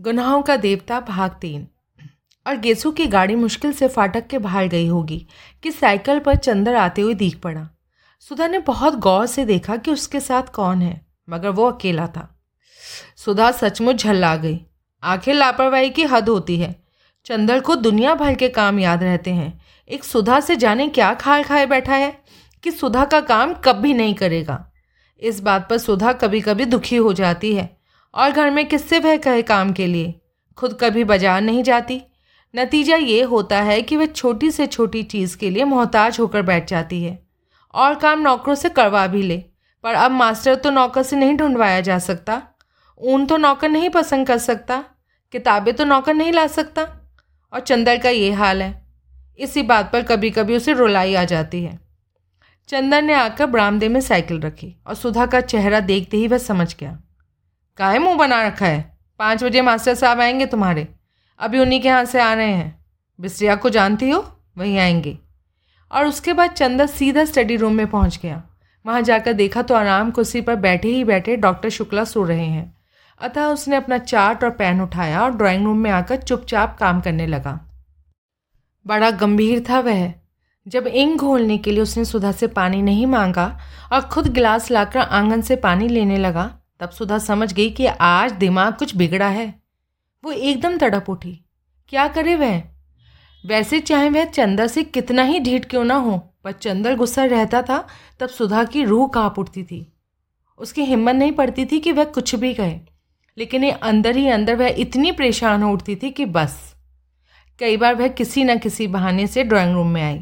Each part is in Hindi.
गुनाहों का देवता भाग तीन। और गेसू की गाड़ी मुश्किल से फाटक के बाहर गई होगी कि साइकिल पर चंदर आते हुए दिख पड़ा। सुधा ने बहुत गौर से देखा कि उसके साथ कौन है, मगर वो अकेला था। सुधा सचमुच झल्ला गई। आखिर लापरवाही की हद होती है। चंदर को दुनिया भर के काम याद रहते हैं। एक सुधा से जाने क्या खाल खाए बैठा है कि सुधा का काम कभी नहीं करेगा। इस बात पर सुधा कभी कभी दुखी हो जाती है। और घर में किससे वह कहे काम के लिए? खुद कभी बाज़ार नहीं जाती। नतीजा ये होता है कि वह छोटी से छोटी चीज़ के लिए मोहताज होकर बैठ जाती है और काम नौकरों से करवा भी ले। पर अब मास्टर तो नौकर से नहीं ढूंढवाया जा सकता। ऊन तो नौकर नहीं पसंद कर सकता। किताबें तो नौकर नहीं ला सकता। और चंदर का ये हाल है। इसी बात पर कभी कभी उसे रुलाई आ जाती है। चंदर ने आकर बरामदे में साइकिल रखी और सुधा का चेहरा देखते ही वह समझ गया। काहे मुँह बना रखा है? पाँच बजे मास्टर साहब आएँगे तुम्हारे। अभी उन्हीं के यहाँ से आ रहे हैं। बिस्रिया को जानती हो? वहीं आएँगे। और उसके बाद चंदा सीधा स्टडी रूम में पहुँच गया। वहाँ जाकर देखा तो आराम कुर्सी पर बैठे ही बैठे डॉक्टर शुक्ला सो रहे हैं। अतः उसने अपना चार्ट और पेन उठाया और ड्राइंग रूम में आकर चुपचाप काम करने लगा। बड़ा गंभीर था वह। जब इंक घोलने के लिए उसने सुधा से पानी नहीं मांगा और खुद गिलास लाकर आँगन से पानी लेने लगा तब सुधा समझ गई कि आज दिमाग कुछ बिगड़ा है। वो एकदम तड़प उठी। क्या करे वह? वैसे चाहे वह चंदा से कितना ही ढीठ क्यों ना हो, पर चंदर गुस्सा रहता था, तब सुधा की रूह काँप उठती थी। उसकी हिम्मत नहीं पड़ती थी कि वह कुछ भी कहे, लेकिन ये अंदर ही अंदर वह इतनी परेशान हो उठती थी कि बस। कई बार वह किसी न किसी बहाने से ड्राइंग रूम में आई।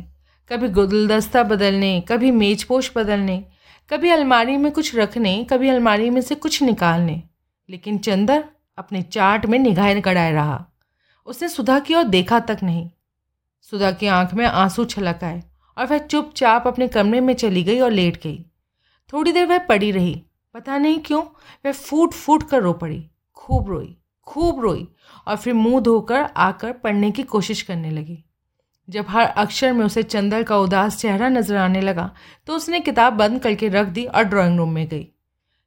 कभी गुलदस्ता बदलने, कभी मेजपोश बदलने कभी अलमारी में कुछ रखने, कभी अलमारी में से कुछ निकालने। लेकिन चंदर अपने चार्ट में निगाहें गड़ाए रहा। उसने सुधा की ओर देखा तक नहीं। सुधा की आँख में आँसू छलक आए और वह चुपचाप अपने कमरे में चली गई और लेट गई। थोड़ी देर वह पड़ी रही। पता नहीं क्यों, वह फूट फूट कर रो पड़ी। खूब रोई खूब रोई और फिर मुँह धोकर आकर पढ़ने की कोशिश करने लगी। जब हर अक्षर में उसे चंदर का उदास चेहरा नज़र आने लगा तो उसने किताब बंद करके रख दी और ड्राइंग रूम में गई।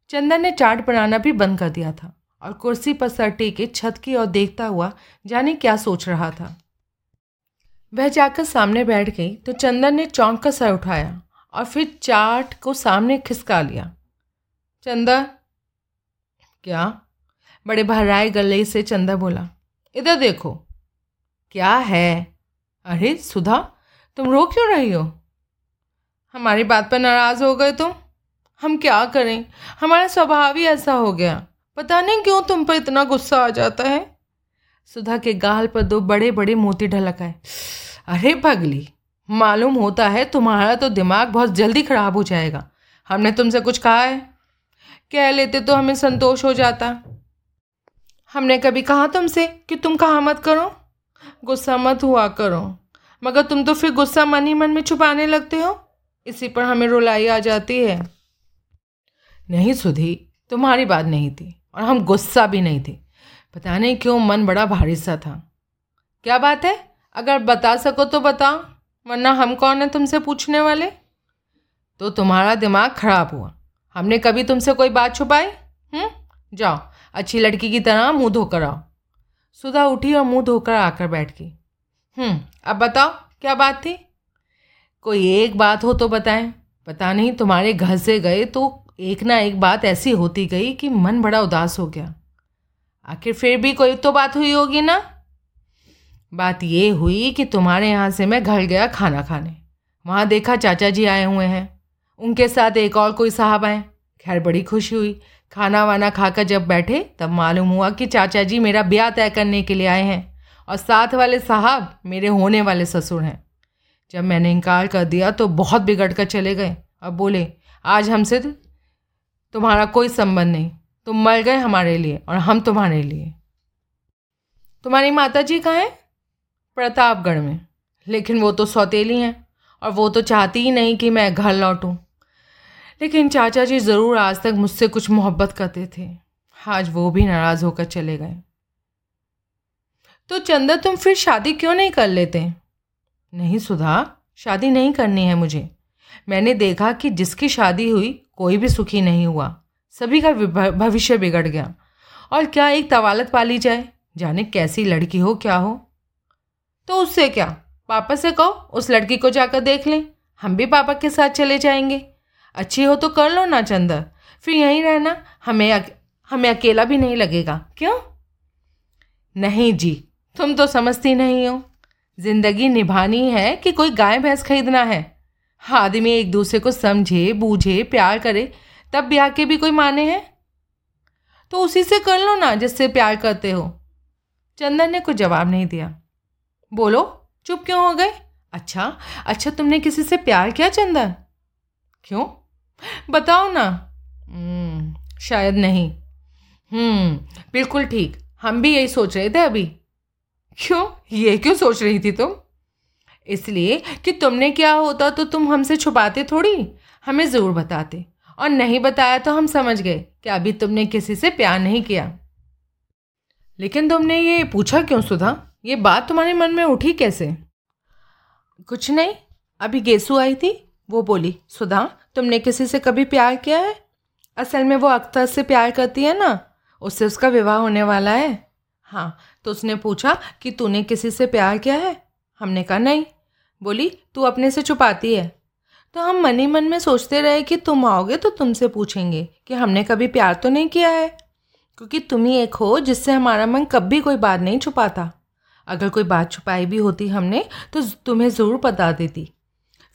चंदन ने चार्ट बनाना भी बंद कर दिया था और कुर्सी पर सर टेके छत की ओर देखता हुआ जाने क्या सोच रहा था। वह जाकर सामने बैठ गई तो चंदन ने चौंक कर सर उठाया और फिर चार्ट को सामने खिसका लिया। चंदा क्या? बड़े भराए गले से चंदा बोला, इधर देखो, क्या है? अरे सुधा, तुम रो क्यों रही हो? हमारी बात पर नाराज़ हो गए तुम। हम क्या करें? हमारा स्वभाव ही ऐसा हो गया। पता नहीं क्यों तुम पर इतना गुस्सा आ जाता है। सुधा के गाल पर दो बड़े बड़े मोती ढलक आए। अरे पगली, मालूम होता है तुम्हारा तो दिमाग बहुत जल्दी ख़राब हो जाएगा। हमने तुमसे कुछ कहा है? कह लेते तो हमें संतोष हो जाता। हमने कभी कहा तुमसे कि तुम कहा मत करो? गुस्सा मत हुआ करो। मगर तुम तो फिर गुस्सा मन ही मन में छुपाने लगते हो। इसी पर हमें रुलाई आ जाती है। नहीं सुधी, तुम्हारी बात नहीं थी और हम गुस्सा भी नहीं थे। पता नहीं क्यों मन बड़ा भारी सा था। क्या बात है? अगर बता सको तो बताओ, वरना हम कौन है तुमसे पूछने वाले? तो तुम्हारा दिमाग खराब हुआ। हमने कभी तुमसे कोई बात छुपाई? हम्म? जाओ, अच्छी लड़की की तरह मुँह धोकर आओ। सुधा उठी और मुँह धोकर आकर बैठ गई। हम्म अब बताओ, क्या बात थी? कोई एक बात हो तो बताएँ। पता नहीं, तुम्हारे घर से गए तो एक ना एक बात ऐसी होती गई कि मन बड़ा उदास हो गया। आखिर फिर भी कोई तो बात हुई होगी ना? बात ये हुई कि तुम्हारे यहाँ से मैं घर गया खाना खाने। वहाँ देखा चाचा जी आए हुए हैं। उनके साथ एक और कोई साहब आए। खैर, बड़ी खुशी हुई। खाना वाना खाकर जब बैठे, तब मालूम हुआ कि चाचा जी मेरा ब्याह तय करने के लिए आए हैं और साथ वाले साहब मेरे होने वाले ससुर हैं। जब मैंने इनकार कर दिया तो बहुत बिगड़ कर चले गए और बोले, आज हमसे तुम्हारा कोई संबंध नहीं, तुम मर गए हमारे लिए और हम तुम्हारे लिए। तुम्हारी माता जी कहाँ हैं? प्रतापगढ़ में। लेकिन वो तो सौतेली हैं और वो तो चाहती ही नहीं कि मैं घर लौटूं। लेकिन चाचा जी ज़रूर आज तक मुझसे कुछ मोहब्बत करते थे। आज वो भी नाराज़ होकर चले गए। तो चंदा, तुम फिर शादी क्यों नहीं कर लेते? नहीं सुधा, शादी नहीं करनी है मुझे। मैंने देखा कि जिसकी शादी हुई, कोई भी सुखी नहीं हुआ। सभी का भविष्य बिगड़ गया। और क्या एक तवालत पाली जाए? जाने कैसी लड़की हो, क्या हो? तो उससे क्या? पापा से कहो, उस लड़की को जाकर देख लें। हम भी पापा के साथ चले जाएँगे। अच्छी हो तो कर लो ना चंदा फिर यहीं रहना हमें अक, हमें अकेला भी नहीं लगेगा। क्यों? नहीं जी तुम तो समझती नहीं हो। ज़िंदगी निभानी है कि कोई गाय भैंस खरीदना है। आदमी एक दूसरे को समझे बूझे प्यार करे तब ब्याह के भी कोई माने हैं। तो उसी से कर लो ना जिससे प्यार करते हो। चंदन ने कोई जवाब नहीं दिया। बोलो चुप क्यों हो गए? अच्छा अच्छा तुमने किसी से प्यार किया चंदन क्यों? बताओ ना। हम्म, शायद नहीं। हम्म बिल्कुल ठीक। हम भी यही सोच रहे थे अभी। क्यों? ये क्यों सोच रही थी तुम? इसलिए कि तुमने क्या होता तो तुम हमसे छुपाते थोड़ी? हमें ज़रूर बताते। और नहीं बताया तो हम समझ गए कि अभी तुमने किसी से प्यार नहीं किया। लेकिन तुमने ये पूछा क्यों सुधा? ये बात तुम्हारे मन में उठी कैसे? कुछ नहीं। अभी गेसू आई थी। वो बोली, सुधा, तुमने किसी से कभी प्यार किया है? असल में वो अख्तर से प्यार करती है ना? उससे उसका विवाह होने वाला है। हाँ तो उसने पूछा कि तूने किसी से प्यार किया है? हमने कहा, नहीं। बोली, तू अपने से छुपाती है। तो हम मन ही मन में सोचते रहे कि तुम आओगे तो तुमसे पूछेंगे कि हमने कभी प्यार तो नहीं किया है? क्योंकि तुम ही एक हो जिससे हमारा मन कभी कोई बात नहीं छुपाता। अगर कोई बात छुपाई भी होती हमने तो तुम्हें ज़रूर बता देती।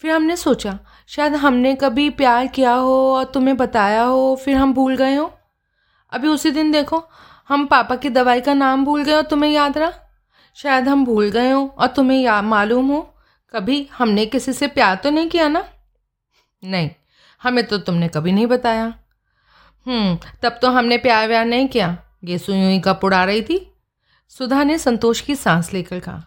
फिर हमने सोचा, शायद हमने कभी प्यार किया हो और तुम्हें बताया हो, फिर हम भूल गए हो। अभी उसी दिन देखो, हम पापा की दवाई का नाम भूल गए हो तुम्हें याद रहा। शायद हम भूल गए हो और तुम्हें या मालूम हो, कभी हमने किसी से प्यार तो नहीं किया ना? नहीं, हमें तो तुमने कभी नहीं बताया। हम्म तब तो हमने प्यार व्यार नहीं किया। ये सुई हुई कप उड़ा रही थी। सुधा ने संतोष की सांस लेकर कहा,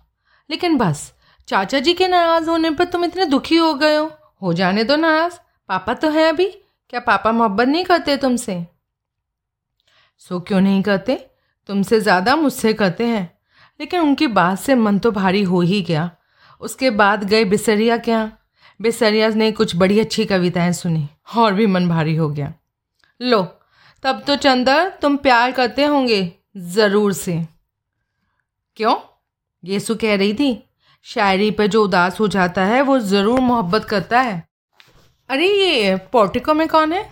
लेकिन बस चाचा जी के नाराज़ होने पर तुम इतने दुखी हो गए हो। हो जाने दो नाराज़। पापा तो है अभी। क्या पापा मोहब्बत नहीं करते तुमसे? सो क्यों नहीं करते? तुमसे ज़्यादा मुझसे करते हैं। लेकिन उनकी बात से मन तो भारी हो ही गया। उसके बाद गए बिसरिया क्या बिसरिया ने कुछ बड़ी अच्छी कविताएँ सुनी। और भी मन भारी हो गया। लो, तब तो चंदर, तुम प्यार करते होंगे, ज़रूर से। क्यों? येसु कह रही थी शायरी पे जो उदास हो जाता है, वो ज़रूर मोहब्बत करता है। अरे, ये पोर्टिको में कौन है?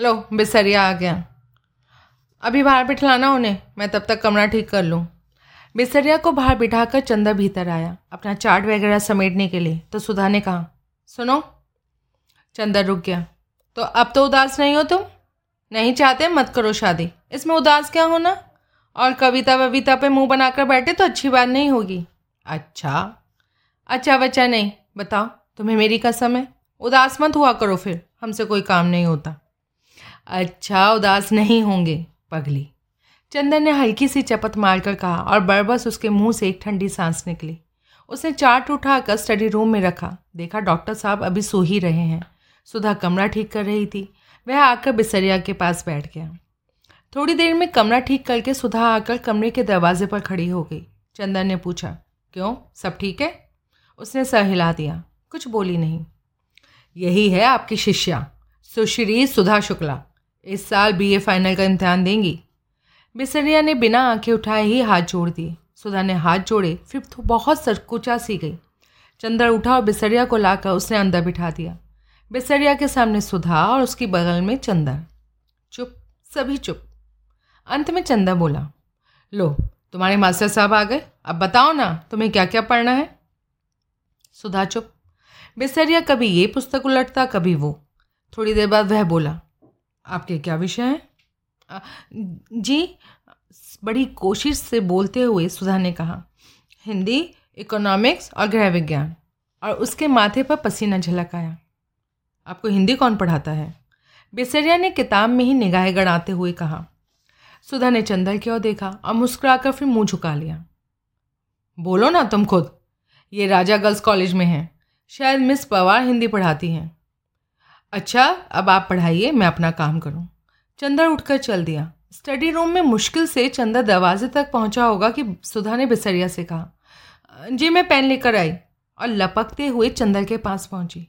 लो, बिसरिया आ गया। अभी बाहर बिठलाना उन्हें, मैं तब तक कमरा ठीक कर लूँ। बिसरिया को बाहर बिठा कर चंदा भीतर आया, अपना चार्ट वगैरह समेटने के लिए। तो सुधा ने कहा, सुनो। चंदा रुक गया। तो अब तो उदास नहीं हो तुम? नहीं चाहते, मत करो शादी। इसमें उदास क्या होना? और कविता वविता पे मुँह बनाकर बैठे तो अच्छी बात नहीं होगी। अच्छा। अच्छा बच्चा, नहीं, बताओ, तुम्हें मेरी कसम है? उदास मत हुआ करो फिर, हमसे कोई काम नहीं होता। अच्छा उदास नहीं होंगे, पगली। चंदन ने हल्की सी चपत मारकर कहा और बरबस उसके मुँह से एक ठंडी सांस निकली। उसने चार्ट उठाकर स्टडी रूम में रखा। देखा डॉक्टर साहब अभी सो ही रहे हैं। सुधा कमरा ठीक कर रही थी। वह आकर बिसरिया के पास बैठ गया। थोड़ी देर में कमरा ठीक करके सुधा आकर कमरे के दरवाजे पर खड़ी हो गई। चंदन ने पूछा क्यों? सब ठीक है? उसने सर हिला दिया। कुछ बोली नहीं। यही है आपकी शिष्या, सुश्री सुधा शुक्ला। इस साल बीए फाइनल का इम्तहान देंगी। बिसरिया ने बिना आँखें उठाए ही हाथ जोड़ दिए। सुधा ने हाथ जोड़े, फिर तो बहुत सरकुचा सी गई। चंदर उठा और बिसरिया को लाकर उसने अंदर बिठा दिया। बिसरिया के सामने सुधा और उसकी बगल में चंदर। चुप, सभी चुप। अंत में चंदा बोला, लो, तुम्हारे मास्टर साहब आ गए? अब बताओ ना, तुम्हें क्या क्या पढ़ना है? सुधा चुप। बिसरिया कभी ये पुस्तक उलटता, कभी वो। थोड़ी देर बाद वह बोला, आपके क्या विषय हैं? जी, बड़ी कोशिश से बोलते हुए सुधा ने कहा, हिंदी, इकोनॉमिक्स और गृह विज्ञान। और उसके माथे पर पसीना झलक आया। आपको हिंदी कौन पढ़ाता है? बेसरिया ने किताब में ही निगाहें गड़ाते हुए कहा। सुधा ने चंदर की ओर देखा और मुस्कुराकर फिर मुँह झुका लिया। बोलो ना तुम खुद। ये राजा गर्ल्स कॉलेज में है। शायद मिस पवार हिंदी पढ़ाती हैं। अच्छा अब आप पढ़ाइए, मैं अपना काम करूँ। चंदर उठकर चल दिया। स्टडी रूम में मुश्किल से चंदा दरवाजे तक पहुँचा होगा कि सुधा ने बिसरिया से कहा, जी, मैं पेन लेकर आई। और लपकते हुए चंदर के पास पहुँची।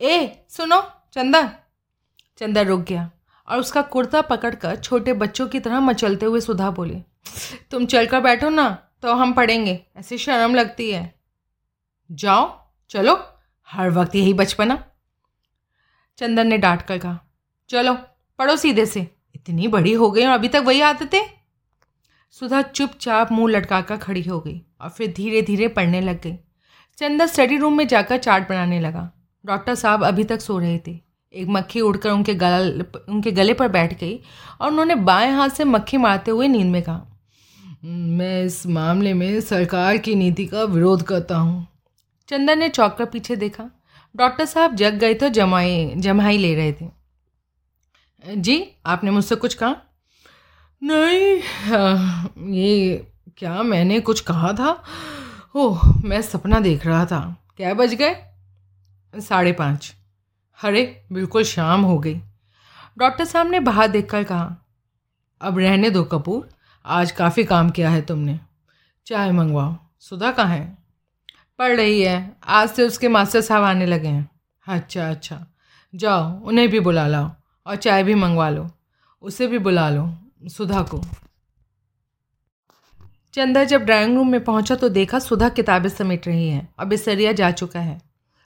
ए, सुनो चंदा चंदा रुक गया और उसका कुर्ता पकड़कर छोटे बच्चों की तरह मचलते हुए सुधा बोले, तुम चलकर बैठो ना। तो हम पढ़ेंगे। ऐसी शर्म लगती है। जाओ, चलो। हर वक्त यही बचपना। चंदन ने डांट कर कहा, चलो, पढ़ो सीधे से। इतनी बड़ी हो गई और अभी तक वही आते थे सुधा चुपचाप मुँह लटका कर खड़ी हो गई और फिर धीरे धीरे पढ़ने लग गई। चंदा स्टडी रूम में जाकर चार्ट बनाने लगा। डॉक्टर साहब अभी तक सो रहे थे। एक मक्खी उड़कर उनके गल उनके गले पर बैठ गई और उन्होंने बाएँ हाथ से मक्खी मारते हुए नींद में कहा मैं इस मामले में सरकार की नीति का विरोध करता हूँ। चंदन ने चौक कर पीछे देखा। डॉक्टर साहब जग गए तो जमाई जमाई ले रहे थे। जी आपने मुझसे कुछ कहा? नहीं ये क्या मैंने कुछ कहा था? ओह मैं सपना देख रहा था। क्या बज गए? साढ़े पाँच। अरे बिल्कुल शाम हो गई। डॉक्टर साहब ने बाहर देखकर कहा अब रहने दो कपूर। आज काफ़ी काम किया है तुमने। चाय मंगवाओ। सुधा कहाँ है? पढ़ रही है। आज से उसके मास्टर साहब आने लगे हैं। अच्छा अच्छा। जाओ, उन्हें भी बुला लाओ और चाय भी मंगवा लो। उसे भी बुला लो, सुधा को। चंदा, जब ड्राइंग रूम में पहुँचा तो देखा सुधा किताबें समेट रही है। और बिसरिया जा चुका है।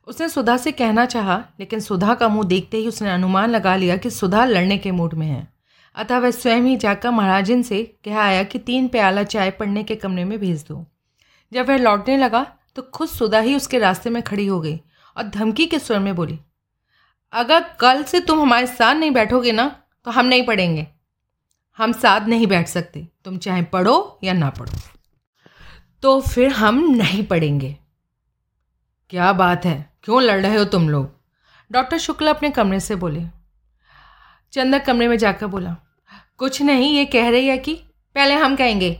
उसने सुधा से कहना चाहा, लेकिन सुधा का मुँह देखते ही उसने अनुमान लगा लिया कि सुधा लड़ने के मूड में है। अतः वह स्वयं ही जाकर महाराजिन से कह आया कि तीन प्याला चाय पड़ने के कमरे में भेज दो। जब वह लौटने लगा तो खुद सुधा ही उसके रास्ते में खड़ी हो गई और धमकी के स्वर में बोली, अगर कल से तुम हमारे साथ नहीं बैठोगे ना तो हम नहीं पढ़ेंगे। हम साथ नहीं बैठ सकते। तुम चाहे पढ़ो या ना पढ़ो तो फिर हम नहीं पढ़ेंगे। क्या बात है? क्यों लड़ रहे हो तुम लोग? डॉक्टर शुक्ला अपने कमरे से बोले। चंदर कमरे में जाकर बोला कुछ नहीं, ये कह रही है कि पहले हम कहेंगे।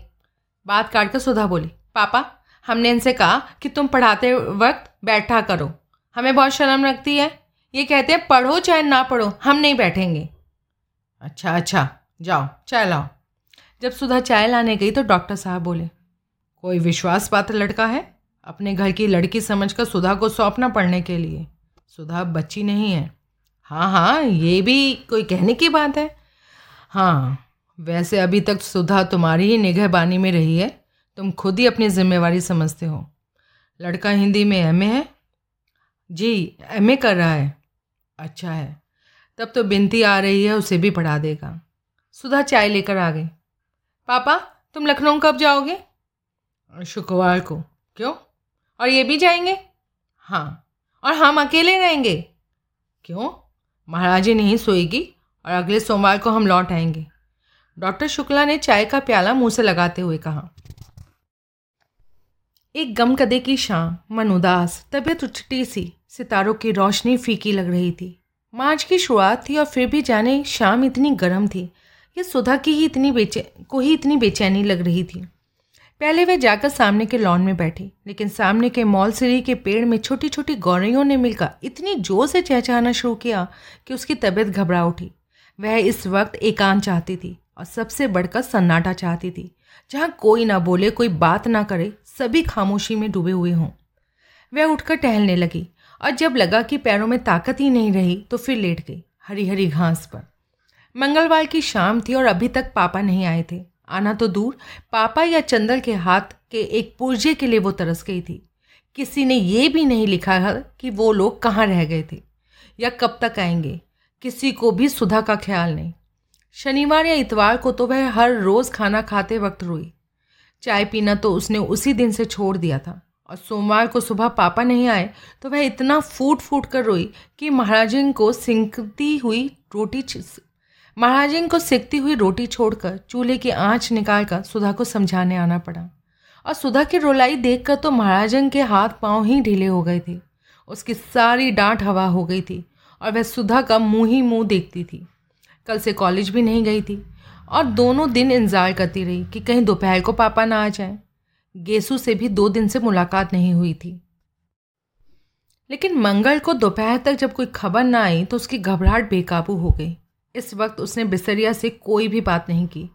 बात काट कर सुधा बोली, पापा, हमने इनसे कहा कि तुम पढ़ाते वक्त बैठा करो। हमें बहुत शर्म लगती है। ये कहते हैं, पढ़ो चाहे ना पढ़ो, हम नहीं बैठेंगे। अच्छा अच्छा जाओ, चाय लाओ। जब सुधा चाय लाने गई तो डॉक्टर साहब बोले, कोई विश्वास पात्र लड़का है? अपने घर की लड़की समझकर सुधा को सौंपना पड़ने के लिए। सुधा बच्ची नहीं है। हाँ हाँ ये भी कोई कहने की बात है? हाँ वैसे अभी तक सुधा तुम्हारी ही निगहबानी में रही है। तुम खुद ही अपनी जिम्मेवारी समझते हो। लड़का हिंदी में एमए है? जी एम कर रहा है। अच्छा है। तब तो बिनती आ रही है, उसे भी पढ़ा देगा। सुधा चाय लेकर आ गई। पापा, तुम लखनऊ कब जाओगे? शुक्रवार को। क्यों? और ये भी जाएँगे? हाँ। और हम अकेले रहेंगे? क्यों? महाराजी नहीं सोएगी। और अगले सोमवार को हम लौट आएँगे। डॉक्टर शुक्ला ने चाय का प्याला मुँह से लगाते हुए कहा। एक गम कदे की शाम, मन उदास, तबीयत उछटी सी, सितारों की रोशनी फीकी लग रही थी। मार्च की शुरुआत थी और फिर भी जाने शाम इतनी गर्म थी कि सुधा की ही इतनी बेचे, को ही इतनी बेचैनी लग रही थी। पहले वे जाकर सामने के लॉन में बैठी, लेकिन सामने के मॉल मॉलसरी के पेड़ में छोटी छोटी गौरैयों ने मिलकर इतनी ज़ोर से चहचहाना शुरू किया कि उसकी तबीयत घबरा उठी। वह इस वक्त एकांत चाहती थी और सबसे बढ़कर सन्नाटा चाहती थी। जहाँ कोई ना बोले, कोई बात ना करे, सभी खामोशी में डूबे हुए हों। वह उठकर टहलने लगी और जब लगा कि पैरों में ताकत ही नहीं रही तो फिर लेट गई हरी हरी घास पर। मंगलवार की शाम थी और अभी तक पापा नहीं आए थे। आना तो दूर, पापा या चंदर के हाथ के एक पुर्जे के लिए वो तरस गई थी। किसी ने ये भी नहीं लिखा कि वो लोग कहाँ रह गए थे या कब तक आएँगे। किसी को भी सुधा का ख्याल नहीं। शनिवार या इतवार को तो वह हर रोज़ खाना खाते वक्त रोई। चाय पीना तो उसने उसी दिन से छोड़ दिया था। और सोमवार को सुबह पापा नहीं आए तो वह इतना फूट फूट कर रोई कि महाराजन को सिंकती हुई रोटी महाराजिन को सिकती हुई रोटी छोड़कर चूल्हे की आँच निकालकर सुधा को समझाने आना पड़ा। और सुधा की रोलाई देखकर तो महाराजन के हाथ पाँव ही ढीले हो गए थे। उसकी सारी डांट हवा हो गई थी। और वह सुधा का मुँह ही मुँह देखती थी। कल से कॉलेज भी नहीं गई थी और दोनों दिन इंतज़ार करती रही कि कहीं दोपहर को पापा ना आ जाए। गेसू से भी दो दिन से मुलाकात नहीं हुई थी। लेकिन मंगल को दोपहर तक जब कोई खबर ना आई तो उसकी घबराहट बेकाबू हो गई। इस वक्त उसने बिसरिया से कोई भी बात नहीं की।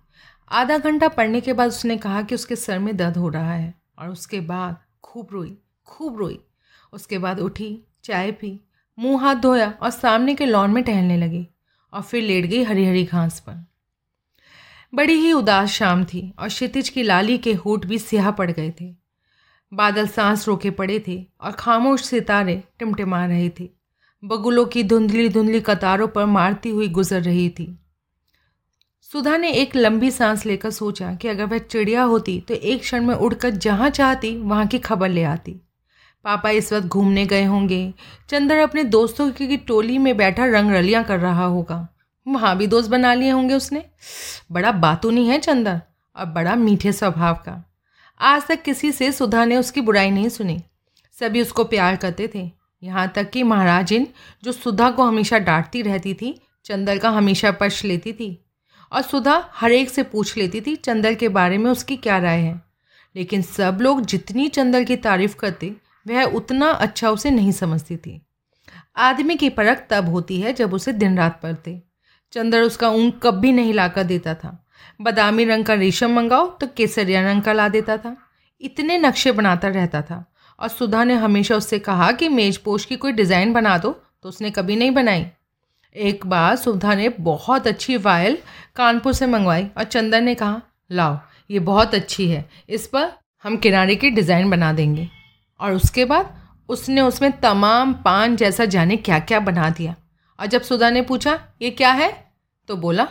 आधा घंटा पढ़ने के बाद उसने कहा कि उसके सर में दर्द हो रहा है और उसके बाद खूब रोई खूब रोई। उसके बाद उठी, चाय पी मुँह हाथ धोया और सामने के लॉन में टहलने लगी और फिर लेट गई हरी हरी घास पर। बड़ी ही उदास शाम थी और क्षितिज की लाली के होठ भी स्याह पड़ गए थे। बादल सांस रोके पड़े थे और खामोश सितारे टिमटिमा रहे थे। बगुलों की धुंधली धुंधली कतारों पर मारती हुई गुजर रही थी। सुधा ने एक लंबी सांस लेकर सोचा कि अगर वह चिड़िया होती तो एक क्षण में उड़कर जहाँ चाहती, वहाँ की खबर ले आती। पापा इस वक्त घूमने गए होंगे। चंदर अपने दोस्तों की टोली में बैठा रंग रलियाँ कर रहा होगा। वहाँ भी दोस्त बना लिए होंगे उसने। बड़ा बातूनी है चंदर, और बड़ा मीठे स्वभाव का। आज तक किसी से सुधा ने उसकी बुराई नहीं सुनी। सभी उसको प्यार करते थे। यहाँ तक कि महाराजिन जो सुधा को हमेशा डांटती रहती थी, चंदर का हमेशा पक्ष लेती थी। और सुधा हर एक से पूछ लेती थी चंदर के बारे में उसकी क्या राय है। लेकिन सब लोग जितनी चंदर की तारीफ़ करते वह उतना अच्छा उसे नहीं समझती थी। आदमी की परख तब होती है जब उसे दिन रात पड़ते। चंदर उसका ऊँग कभी नहीं लाकर देता था। बादामी रंग का रेशम मंगाओ तो केसरिया रंग का ला देता था। इतने नक्शे बनाता रहता था। और सुधा ने हमेशा उससे कहा कि मेज पोश की कोई डिज़ाइन बना दो तो उसने कभी नहीं बनाई। एक बार सुधा ने बहुत अच्छी वायल कानपुर से मंगवाई और चंदन ने कहा, लाओ, ये बहुत अच्छी है, इस पर हम किनारे की डिज़ाइन बना देंगे। और उसके बाद उसने उसमें तमाम पान जैसा जाने क्या क्या बना दिया। और जब सुधा ने पूछा, ये क्या है? तो बोला,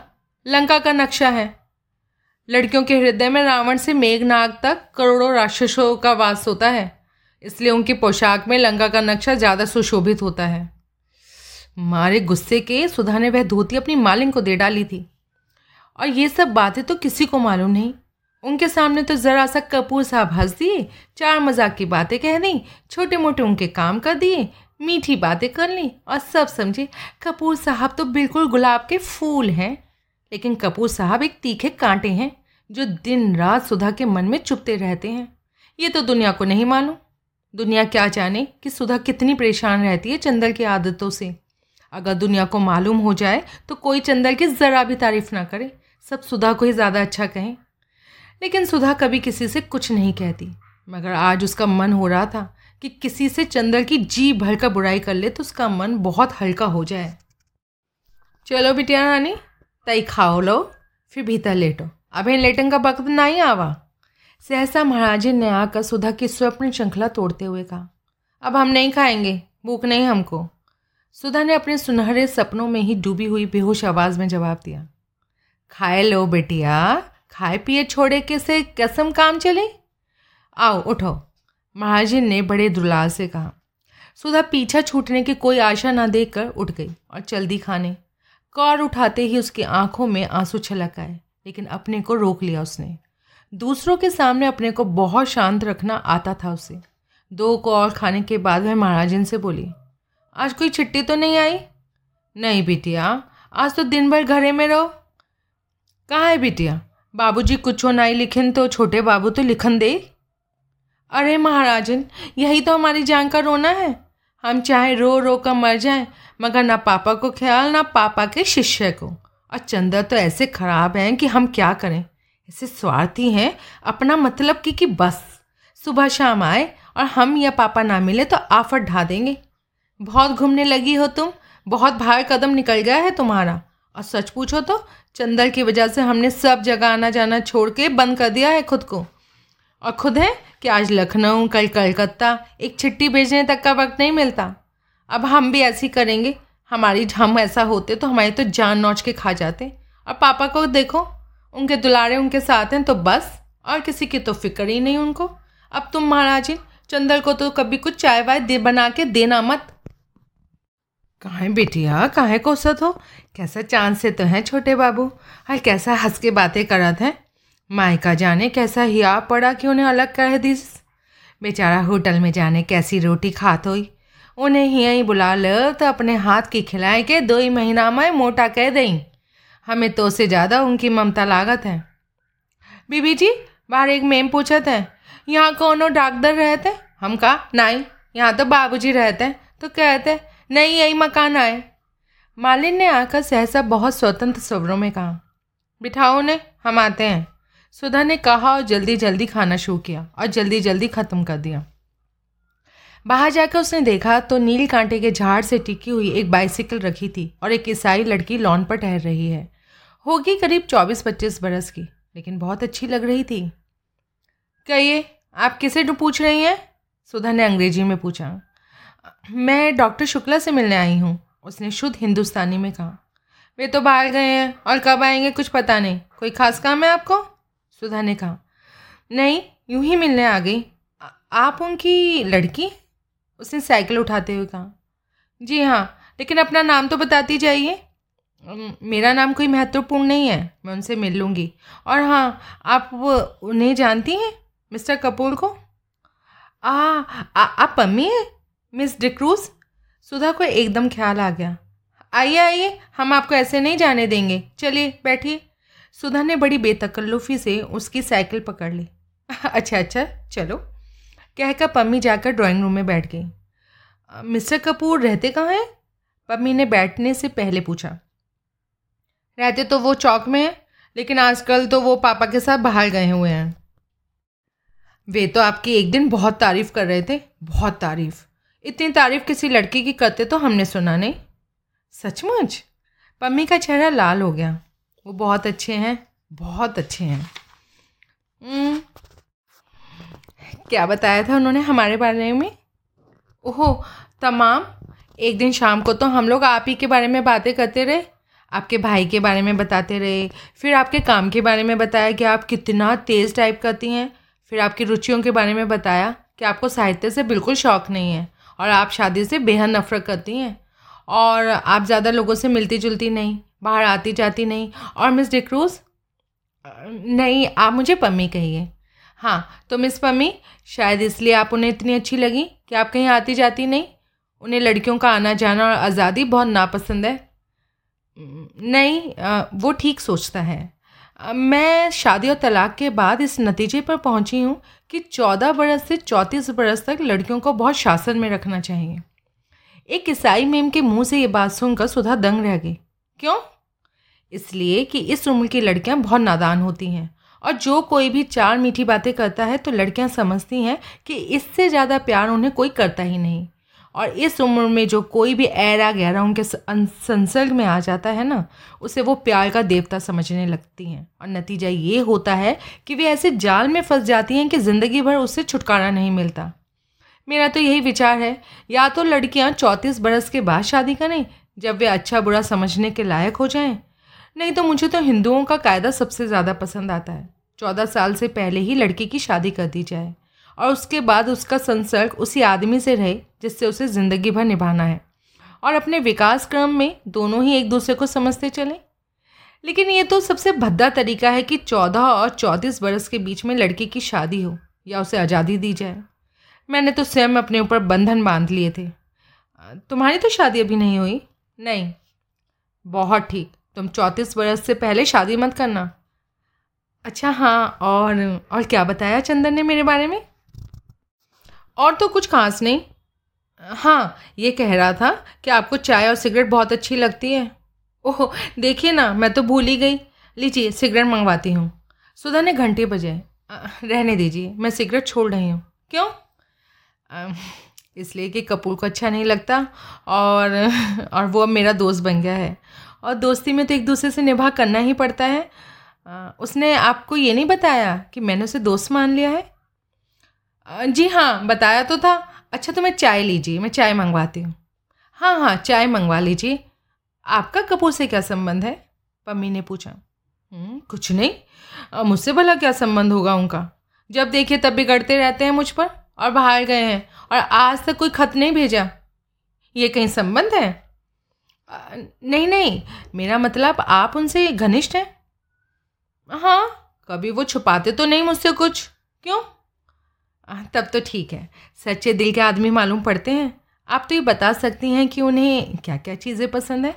लंका का नक्शा है। लड़कियों के हृदय में रावण से मेघनाग तक करोड़ों राक्षसों का वास होता है। इसलिए उनकी पोशाक में लंका का नक्शा ज़्यादा सुशोभित होता है। मारे गुस्से के सुधा ने वह धोती अपनी मालिन को दे डाली थी। और ये सब बातें तो किसी को मालूम नहीं। उनके सामने तो ज़रा सा कपूर साहब हंस दिए, चार मज़ाक की बातें कह दी छोटे मोटे उनके काम कर दिए, मीठी बातें कर ली और सब समझे, कपूर साहब तो बिल्कुल गुलाब के फूल हैं। लेकिन कपूर साहब एक तीखे कांटे हैं, जो दिन रात सुधा के मन में चुपते रहते हैं। ये तो दुनिया को नहीं मालूम। दुनिया क्या जाने कि सुधा कितनी परेशान रहती है चंदर की आदतों से। अगर दुनिया को मालूम हो जाए तो कोई चंदर की ज़रा भी तारीफ़ ना करे। सब सुधा को ही ज़्यादा अच्छा कहें। लेकिन सुधा कभी किसी से कुछ नहीं कहती। मगर आज उसका मन हो रहा था कि किसी से चंदर की जी भर का बुराई कर ले तो उसका मन बहुत हल्का हो जाए। चलो बिटिया रानी, तई खाओ लो, फिर भीतर लेटो। अभी लेटन का वक्त नहीं आवा। सहसा महाराजे ने आकर सुधा की स्वप्न श्रृंखला तोड़ते हुए कहा, अब हम नहीं खाएँगे, भूख नहीं हमको। सुधा ने अपने सुनहरे सपनों में ही डूबी हुई बेहोश आवाज़ में जवाब दिया, खाए लो बेटिया खाए पिए छोड़े के से कसम काम चले? आओ, उठो। महाराजी ने बड़े दुलाल से कहा। सुधा पीछा छूटने की कोई आशा ना देखकर उठ गई और चल दी खाने। कौर उठाते ही उसकी आँखों में आँसू छलक आए, लेकिन अपने को रोक लिया उसने। दूसरों के सामने अपने को बहुत शांत रखना आता था उसे। दो कौर खाने के बाद वह महाराजन से बोली, आज कोई छुट्टी तो नहीं आई? नहीं, बिटिया। आज तो दिन भर घरे में रहो। कहाँ है बिटिया? बाबूजी, कुछ हो लिखन तो छोटे बाबू तो लिखन दे। अरे महाराजन, यही तो हमारी जान का रोना है। हम चाहे रो रो कर मर जाएँ, मगर ना पापा को ख्याल, ना पापा के शिष्य को। और चंदा तो ऐसे खराब हैं कि हम क्या करें? ऐसे स्वार्थी हैं, अपना मतलब कि कि बस। सुबह शाम आए और हम या पापा ना मिले तो आफत ढा देंगे। बहुत घूमने लगी हो तुम, बहुत भार कदम निकल गया है तुम्हारा। और सच पूछो तो चंदर की वजह से हमने सब जगह आना जाना छोड़ के बंद कर दिया है खुद को। और खुद है कि आज लखनऊ, कल कलकत्ता, एक चिट्ठी भेजने तक का वक्त नहीं मिलता। अब हम भी ऐसे ही करेंगे। हमारी हम ऐसा होते तो हमारी तो जान नौच के खा जाते। और पापा को देखो, उनके दुलारे उनके साथ हैं तो बस, और किसी की तो फ़िक्र ही नहीं उनको। अब तुम महाराजी चंदर को तो कभी कुछ चाय वाय दे बना के देना मत। कहाँ बेटिया? कहाँ कोसत हो कैसा चाँद से तो हैं छोटे बाबू? और कैसा हंस के बातें करत हैं? मायका जाने कैसा हिया पड़ा कि उन्हें अलग कह दी बेचारा होटल में जाने कैसी रोटी खात हुई? उन्हें ही बुला लो तो अपने हाथ की खिलाए के दो ही महीना में मोटा कह दें हमें तो से ज़्यादा उनकी ममता लागत है। बीबी जी, बाहर एक मेम पूछत है, यहाँ कौन डॉक्टर रहते हम कहा, नहीं, यहाँ तो बाबूजी रहते हैं। तो कहते नहीं, यही मकान आए मालिन ने आकर सहसा बहुत स्वतंत्र स्वरों में कहा, बिठाओ ने हम आते हैं। सुधा ने कहा और जल्दी जल्दी खाना शुरू किया और जल्दी जल्दी ख़त्म कर दिया। बाहर जाकर उसने देखा तो नील कांटे के झाड़ से टिकी हुई एक बाइसिकल रखी थी और एक ईसाई लड़की लॉन पर ठहर रही है। होगी करीब चौबीस पच्चीस बरस की, लेकिन बहुत अच्छी लग रही थी। कहिए, आप किसे पूछ रही हैं? सुधा ने अंग्रेज़ी में पूछा। मैं डॉक्टर शुक्ला से मिलने आई हूँ। उसने शुद्ध हिंदुस्तानी में कहा। वे तो बाहर गए हैं और कब आएँगे कुछ पता नहीं। कोई खास काम है आपको? सुधा ने कहा। नहीं यूँ ही मिलने आ गई। आप उनकी लड़की? उसने साइकिल उठाते हुए कहा। जी हाँ लेकिन अपना नाम तो बताती जाइए। मेरा नाम कोई महत्वपूर्ण नहीं है मैं उनसे मिल लूँगी। और हाँ आप उन्हें जानती हैं मिस्टर कपूर को? आ, आ आप पम्मी हैं? मिस डिक्रूज सुधा को एकदम ख्याल आ गया। आइए आइए, हम आपको ऐसे नहीं जाने देंगे। चलिए, बैठिए। सुधा ने बड़ी बेतकल्लुफ़ी से उसकी साइकिल पकड़ ली। अच्छा अच्छा चलो। कहकर पम्मी जाकर ड्राइंग रूम में बैठ गई। मिस्टर कपूर रहते कहाँ हैं? पम्मी ने बैठने से पहले पूछा। रहते तो वो चौक में हैं, लेकिन आजकल तो वो पापा के साथ बाहर गए हुए हैं। वे तो आपकी एक दिन बहुत तारीफ़ कर रहे थे, बहुत तारीफ़। इतनी तारीफ़ किसी लड़की की करते तो हमने सुना नहीं। सचमुच? पम्मी का चेहरा लाल हो गया। वो बहुत अच्छे हैं, बहुत अच्छे हैं। हम्म। क्या बताया था उन्होंने हमारे बारे में? ओहो, तमाम। एक दिन शाम को तो हम लोग आप ही के बारे में बातें करते रहे। आपके भाई के बारे में बताते रहे। फिर आपके काम के बारे में बताया कि आप कितना तेज़ टाइप करती हैं। फिर आपकी रुचियों के बारे में बताया कि आपको साहित्य से बिल्कुल शौक़ नहीं है। और आप शादी से बेहद नफरत करती हैं। और आप ज़्यादा लोगों से मिलती जुलती नहीं, बाहर आती जाती नहीं। और मिस डिक्रूज़, नहीं, आप मुझे पम्मी कहिए। हाँ तो मिस पम्मी, शायद इसलिए आप उन्हें इतनी अच्छी लगी कि आप कहीं आती जाती नहीं। उन्हें लड़कियों का आना जाना और आज़ादी बहुत नापसंद है। नहीं वो ठीक सोचता है। मैं शादी और तलाक के बाद इस नतीजे पर पहुँची हूँ कि चौदह बरस से चौंतीस बरस तक लड़कियों को बहुत शासन में रखना चाहिए। एक ईसाई मेम के मुँह से ये बात सुनकर सुधा दंग रह गई। क्यों? इसलिए कि इस उम्र की लड़कियाँ बहुत नादान होती हैं और जो कोई भी चार मीठी बातें करता है तो लड़कियाँ समझती हैं कि इससे ज़्यादा प्यार उन्हें कोई करता ही नहीं। और इस उम्र में जो कोई भी ऐरा गहरा उनके संसर्ग में आ जाता है ना, उसे वो प्यार का देवता समझने लगती हैं। और नतीजा ये होता है कि वे ऐसे जाल में फंस जाती हैं कि ज़िंदगी भर उससे छुटकारा नहीं मिलता। मेरा तो यही विचार है, या तो लड़कियाँ चौंतीस बरस के बाद शादी करें, जब वे अच्छा बुरा समझने के लायक हो जाएँ। नहीं तो मुझे तो हिंदुओं का कायदा सबसे ज़्यादा पसंद आता है। चौदह साल से पहले ही लड़की की शादी कर दी जाए। और उसके बाद उसका संसर्ग उसी आदमी से रहे, जिससे उसे ज़िंदगी भर निभाना है। और अपने विकास क्रम में दोनों ही एक दूसरे को समझते चलें। लेकिन ये तो सबसे भद्दा तरीका है कि चौदह और चौंतीस बरस के बीच में लड़की की शादी हो, या उसे आज़ादी दी जाए। मैंने तो स्वयं अपने ऊपर बंधन बाँध लिए थे। तुम्हारी तो शादी अभी नहीं हुई? नहीं। बहुत ठीक। तुम चौंतीस बरस से पहले शादी मत करना। अच्छा हाँ और और क्या बताया चंदन ने मेरे बारे में? और तो कुछ खास नहीं। हाँ ये कह रहा था कि आपको चाय और सिगरेट बहुत अच्छी लगती है। ओह, देखिए ना, मैं तो भूल ही गई। लीजिए, सिगरेट मंगवाती हूँ। सुधा ने घंटे बजाए रहने दीजिए, मैं सिगरेट छोड़ रही हूँ। क्यों? इसलिए कि कपूर को अच्छा नहीं लगता और और वो अब मेरा दोस्त बन गया है। और दोस्ती में तो एक दूसरे से निभा करना ही पड़ता है। उसने आपको ये नहीं बताया कि मैंने उसे दोस्त मान लिया है? जी हाँ बताया तो था। अच्छा तो मैं चाय लीजिए मैं चाय मंगवाती हूँ। हाँ हाँ चाय मंगवा लीजिए। आपका कपूर से क्या संबंध है? पम्मी ने पूछा। हम्म, कुछ नहीं। मुझसे भला क्या संबंध होगा उनका? जब देखिए तब बिगड़ते रहते हैं मुझ पर और बाहर गए हैं और आज तक कोई खत नहीं भेजा। ये कहीं संबंध है? नहीं नहीं। मेरा मतलब आप उनसे घनिष्ठ हैं। हाँ कभी वो छुपाते तो नहीं मुझसे कुछ। क्यों? तब तो ठीक है। सच्चे दिल के आदमी मालूम पड़ते हैं। आप तो ये बता सकती हैं कि उन्हें क्या क्या चीज़ें पसंद है?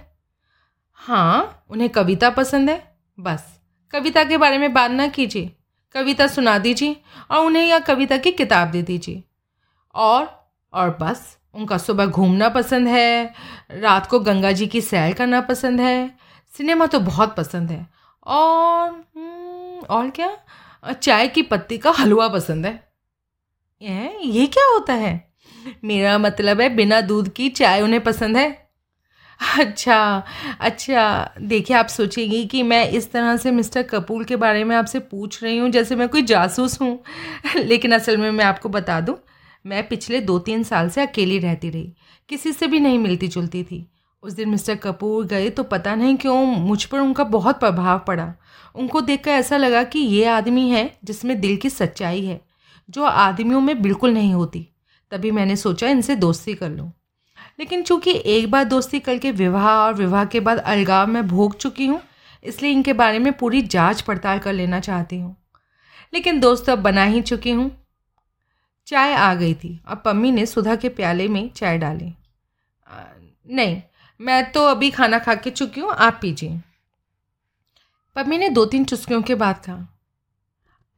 हाँ उन्हें कविता पसंद है। बस कविता के बारे में बात ना कीजिए। कविता सुना दीजिए और उन्हें या कविता की किताब दे दीजिए। और और बस उनका सुबह घूमना पसंद है रात को गंगा जी की सैर करना पसंद है सिनेमा तो बहुत पसंद है। और हम्म, और क्या? चाय की पत्ती का हलवा पसंद है। ये ये क्या होता है? मेरा मतलब है बिना दूध की चाय उन्हें पसंद है। अच्छा अच्छा देखिए आप सोचेंगी कि मैं इस तरह से मिस्टर कपूर के बारे में आपसे पूछ रही हूँ, जैसे मैं कोई जासूस हूँ। लेकिन असल में मैं आपको बता दूँ, मैं पिछले दो तीन साल से अकेली रहती रही। किसी से भी नहीं मिलती जुलती थी। उस दिन मिस्टर कपूर गए तो पता नहीं क्यों मुझ पर उनका बहुत प्रभाव पड़ा। उनको देखकर ऐसा लगा कि ये आदमी है जिसमें दिल की सच्चाई है। जो आदमियों में बिल्कुल नहीं होती। तभी मैंने सोचा इनसे दोस्ती कर लूँ। लेकिन चूँकि एक बार दोस्ती करके विवाह और विवाह के बाद अलगाव में भोग चुकी हूँ, इसलिए इनके बारे में पूरी जाँच पड़ताल कर लेना चाहती हूँ। लेकिन दोस्त अब बना ही चुकी हूँ। चाय आ गई थी। अब पम्मी ने सुधा के प्याले में चाय डाली। नहीं, मैं तो अभी खाना खा के चुकी हूँ, आप पीजिए। पम्मी ने दो तीन चुस्कियों के बाद कहा,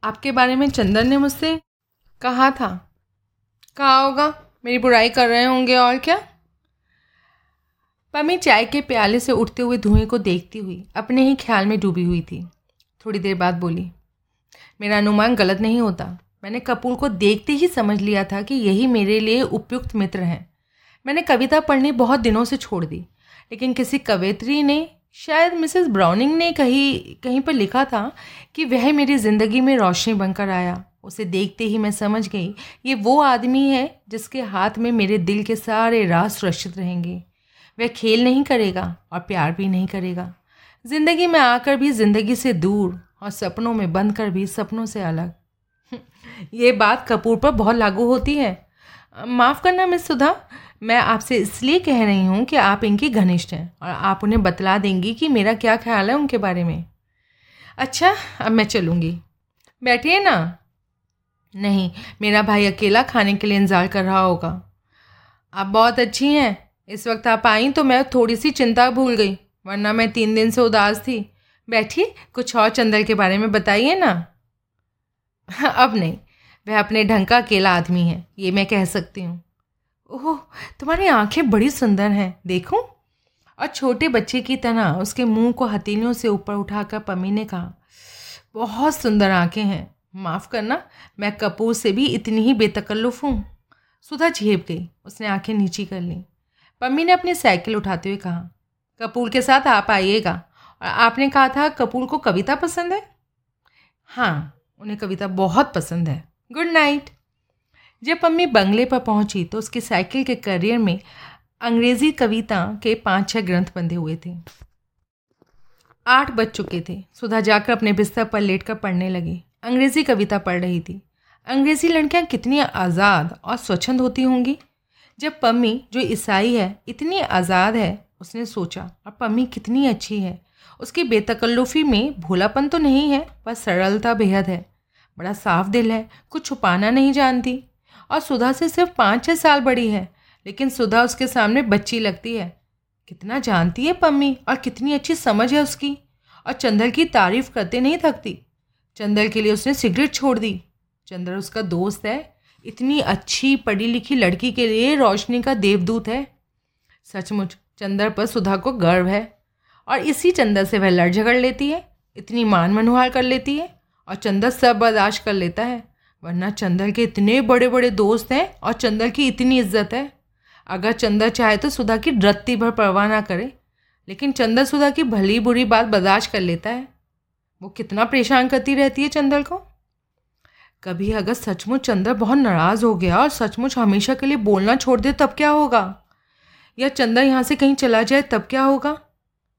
आपके बारे में चंदन ने मुझसे कहा था? कहा होगा? मेरी बुराई कर रहे होंगे और क्या? पम्मी चाय के प्याले से उठते हुए धुएँ को देखती हुई, अपने ही ख्याल में डूबी हुई थी। थोड़ी देर बाद बोली, मेरा अनुमान गलत नहीं होता। मैंने कपूर को देखते ही समझ लिया था कि यही मेरे लिए उपयुक्त मित्र हैं। मैंने कविता पढ़नी बहुत दिनों से छोड़ दी, लेकिन किसी कवित्री ने, शायद मिसेस ब्राउनिंग ने कहीं कहीं पर लिखा था कि वह मेरी ज़िंदगी में रोशनी बनकर आया। उसे देखते ही मैं समझ गई, ये वो आदमी है जिसके हाथ में मेरे दिल के सारे राज सुरक्षित रहेंगे। वह खेल नहीं करेगा और प्यार भी नहीं करेगा। ज़िंदगी में आकर भी ज़िंदगी से दूर और सपनों में बंद कर भी सपनों से अलग। ये बात कपूर पर बहुत लागू होती है। माफ़ करना मिस सुधा, मैं आपसे इसलिए कह रही हूँ कि आप इनकी घनिष्ठ हैं और आप उन्हें बतला देंगी कि मेरा क्या ख्याल है उनके बारे में। अच्छा अब मैं चलूँगी। बैठिए ना। नहीं, मेरा भाई अकेला खाने के लिए इंतज़ार कर रहा होगा। आप बहुत अच्छी हैं। इस वक्त आप आई तो मैं थोड़ी सी चिंता भूल गई, वरना मैं तीन दिन से उदास थी। बैठिए, कुछ और चंदर के बारे में बताइए ना। अब नहीं, वह अपने ढंग का अकेला आदमी है, ये मैं कह सकती हूँ। ओह, तुम्हारी आँखें बड़ी सुंदर हैं, देखूँ? और छोटे बच्चे की तरह, उसके मुँह को हथेलियों से ऊपर उठाकर पमी ने कहा, बहुत सुंदर आँखें हैं। माफ़ करना, मैं कपूर से भी इतनी ही बेतकल्लुफ़ हूँ। सुधा झेप गई, उसने आँखें नीची कर ली। पम्मी ने अपनी साइकिल उठाते हुए कहा, कपूर के साथ आप आइएगा। और आपने कहा था, कपूर को कविता पसंद है? हाँ उन्हें कविता बहुत पसंद है। Good night. जब पम्मी बंगले पर पहुँची तो उसकी साइकिल के करियर में अंग्रेज़ी कविता के पाँच छह ग्रंथ बंधे हुए थे। आठ बज चुके थे। सुधा जाकर अपने बिस्तर पर लेटकर पढ़ने लगी। अंग्रेज़ी कविता पढ़ रही थी। अंग्रेज़ी लड़कियाँ कितनी आज़ाद और स्वच्छंद होती होंगी। जब पम्मी, जो ईसाई है, इतनी आज़ाद है, उसने सोचा और पम्मी कितनी अच्छी है। उसकी बेतकल्लुफ़ी में भोलापन तो नहीं है, पर सरलता बेहद है। बड़ा साफ़ दिल है, कुछ छुपाना नहीं जानती। और सुधा से सिर्फ़ पाँच छः साल बड़ी है, लेकिन सुधा उसके सामने बच्ची लगती है। कितना जानती है पम्मी, और कितनी अच्छी समझ है उसकी। और चंदर की तारीफ़ करते नहीं थकती। चंदर के लिए उसने सिगरेट छोड़ दी। चंदर उसका दोस्त है। इतनी अच्छी पढ़ी लिखी लड़की के लिए रोशनी का देवदूत है। सचमुच, चंदर पर सुधा को गर्व है। और इसी चंदर से वह लड़ झगड़ लेती है, इतनी मान मनोहार कर लेती है और चंदर सब बर्दाश्त कर लेता है। वरना चंदर के इतने बड़े बड़े दोस्त हैं और चंदर की इतनी इज़्ज़त है। अगर चंदर चाहे तो सुधा की रत्ती भर परवाह ना करे, लेकिन चंदर सुधा की भली बुरी बात बर्दाश्त कर लेता है। वो कितना परेशान करती रहती है चंदर को? कभी अगर सचमुच चंदर बहुत नाराज़ हो गया और सचमुच हमेशा के लिए बोलना छोड़ दे तब क्या होगा? या चंदर यहाँ से कहीं चला जाए तब क्या होगा?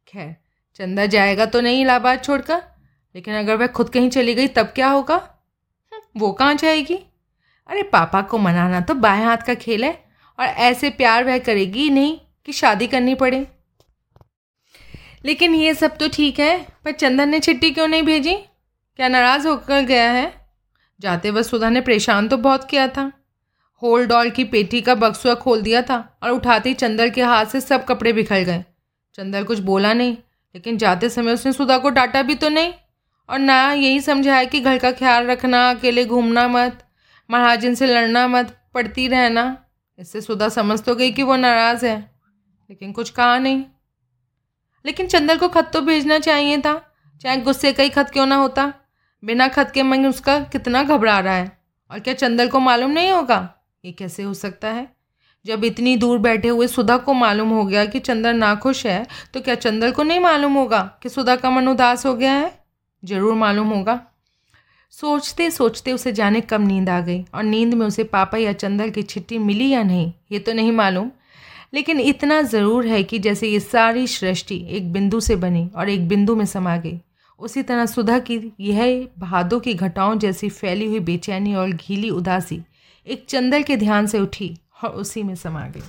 खैर चंदर जाएगा तो नहीं इलाहाबाद छोड़कर लेकिन अगर वह खुद कहीं चली गई तब क्या होगा? हम्म, वो कहाँ जाएगी? अरे पापा को मनाना तो बाएँ हाथ का खेल है और ऐसे प्यार वह करेगी नहीं कि शादी करनी पड़े। लेकिन ये सब तो ठीक है, पर चंदन ने चिट्ठी क्यों नहीं भेजी? क्या नाराज़ होकर गया है? जाते वक्त सुधा ने परेशान तो बहुत किया था। होल डॉल की पेटी का बक्सुआ खोल दिया था और उठाते ही चंदर के हाथ से सब कपड़े बिखर गए। चंदर कुछ बोला नहीं, लेकिन जाते समय उसने सुधा को डांटा भी तो नहीं। और ना यही समझाया कि घर का ख्याल रखना, अकेले घूमना मत, महाजन से लड़ना मत, पढ़ती रहना। इससे सुधा समझ तो गई कि वो नाराज़ है, लेकिन कुछ कहा नहीं। लेकिन चंदर को खत तो भेजना चाहिए था। चाहे गुस्से का ही खत क्यों ना होता। बिना खत के मंग उसका कितना घबरा रहा है। और क्या चंदर को मालूम नहीं होगा? ये कैसे हो सकता है? जब इतनी दूर बैठे हुए सुधा को मालूम हो गया कि चंदर नाखुश है तो क्या चंदर को नहीं मालूम होगा कि सुधा का मन उदास हो गया है? ज़रूर मालूम होगा। सोचते सोचते उसे जाने कब नींद आ गई, और नींद में उसे पापा या चंदर की चिट्ठी मिली या नहीं, ये तो नहीं मालूम। लेकिन इतना ज़रूर है कि जैसे ये सारी सृष्टि एक बिंदु से बनी और एक बिंदु में समा गई। उसी तरह सुधा की यह भादों की घटाओं जैसी फैली हुई बेचैनी और घीली उदासी एक चंदल के ध्यान से उठी और उसी में समा गई।